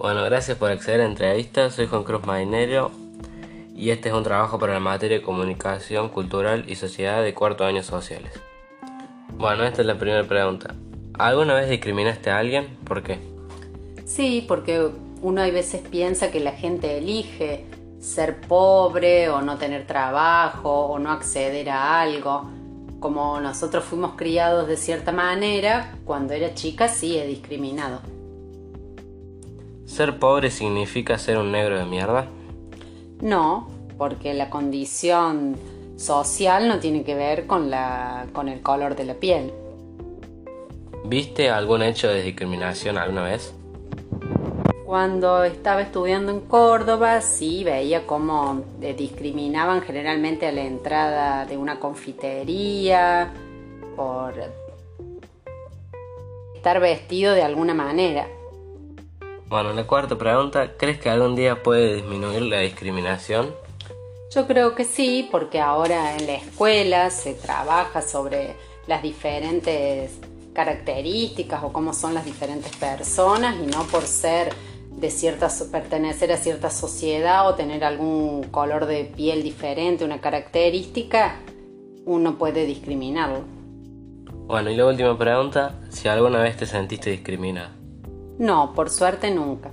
Bueno, gracias por acceder a la entrevista. Soy Juan Cruz Mainero y este es un trabajo para la materia de comunicación cultural y sociedad de cuarto año sociales. Bueno, esta es la primera pregunta. ¿Alguna vez discriminaste a alguien? ¿Por qué? Sí, porque uno a veces piensa que la gente elige ser pobre o no tener trabajo o no acceder a algo. Como nosotros fuimos criados de cierta manera, cuando era chica sí he discriminado. ¿Ser pobre significa ser un negro de mierda? No, porque la condición social no tiene que ver con, la, con el color de la piel. ¿Viste algún hecho de discriminación alguna vez? Cuando estaba estudiando en Córdoba, sí veía cómo eh, discriminaban generalmente a la entrada de una confitería por estar vestido de alguna manera. Bueno, la cuarta pregunta, ¿crees que algún día puede disminuir la discriminación? Yo creo que sí, porque ahora en la escuela se trabaja sobre las diferentes características o cómo son las diferentes personas y no por ser de cierta pertenecer a cierta sociedad o tener algún color de piel diferente, una característica, uno puede discriminarlo. Bueno, y la última pregunta, si alguna vez te sentiste discriminada. No, por suerte nunca.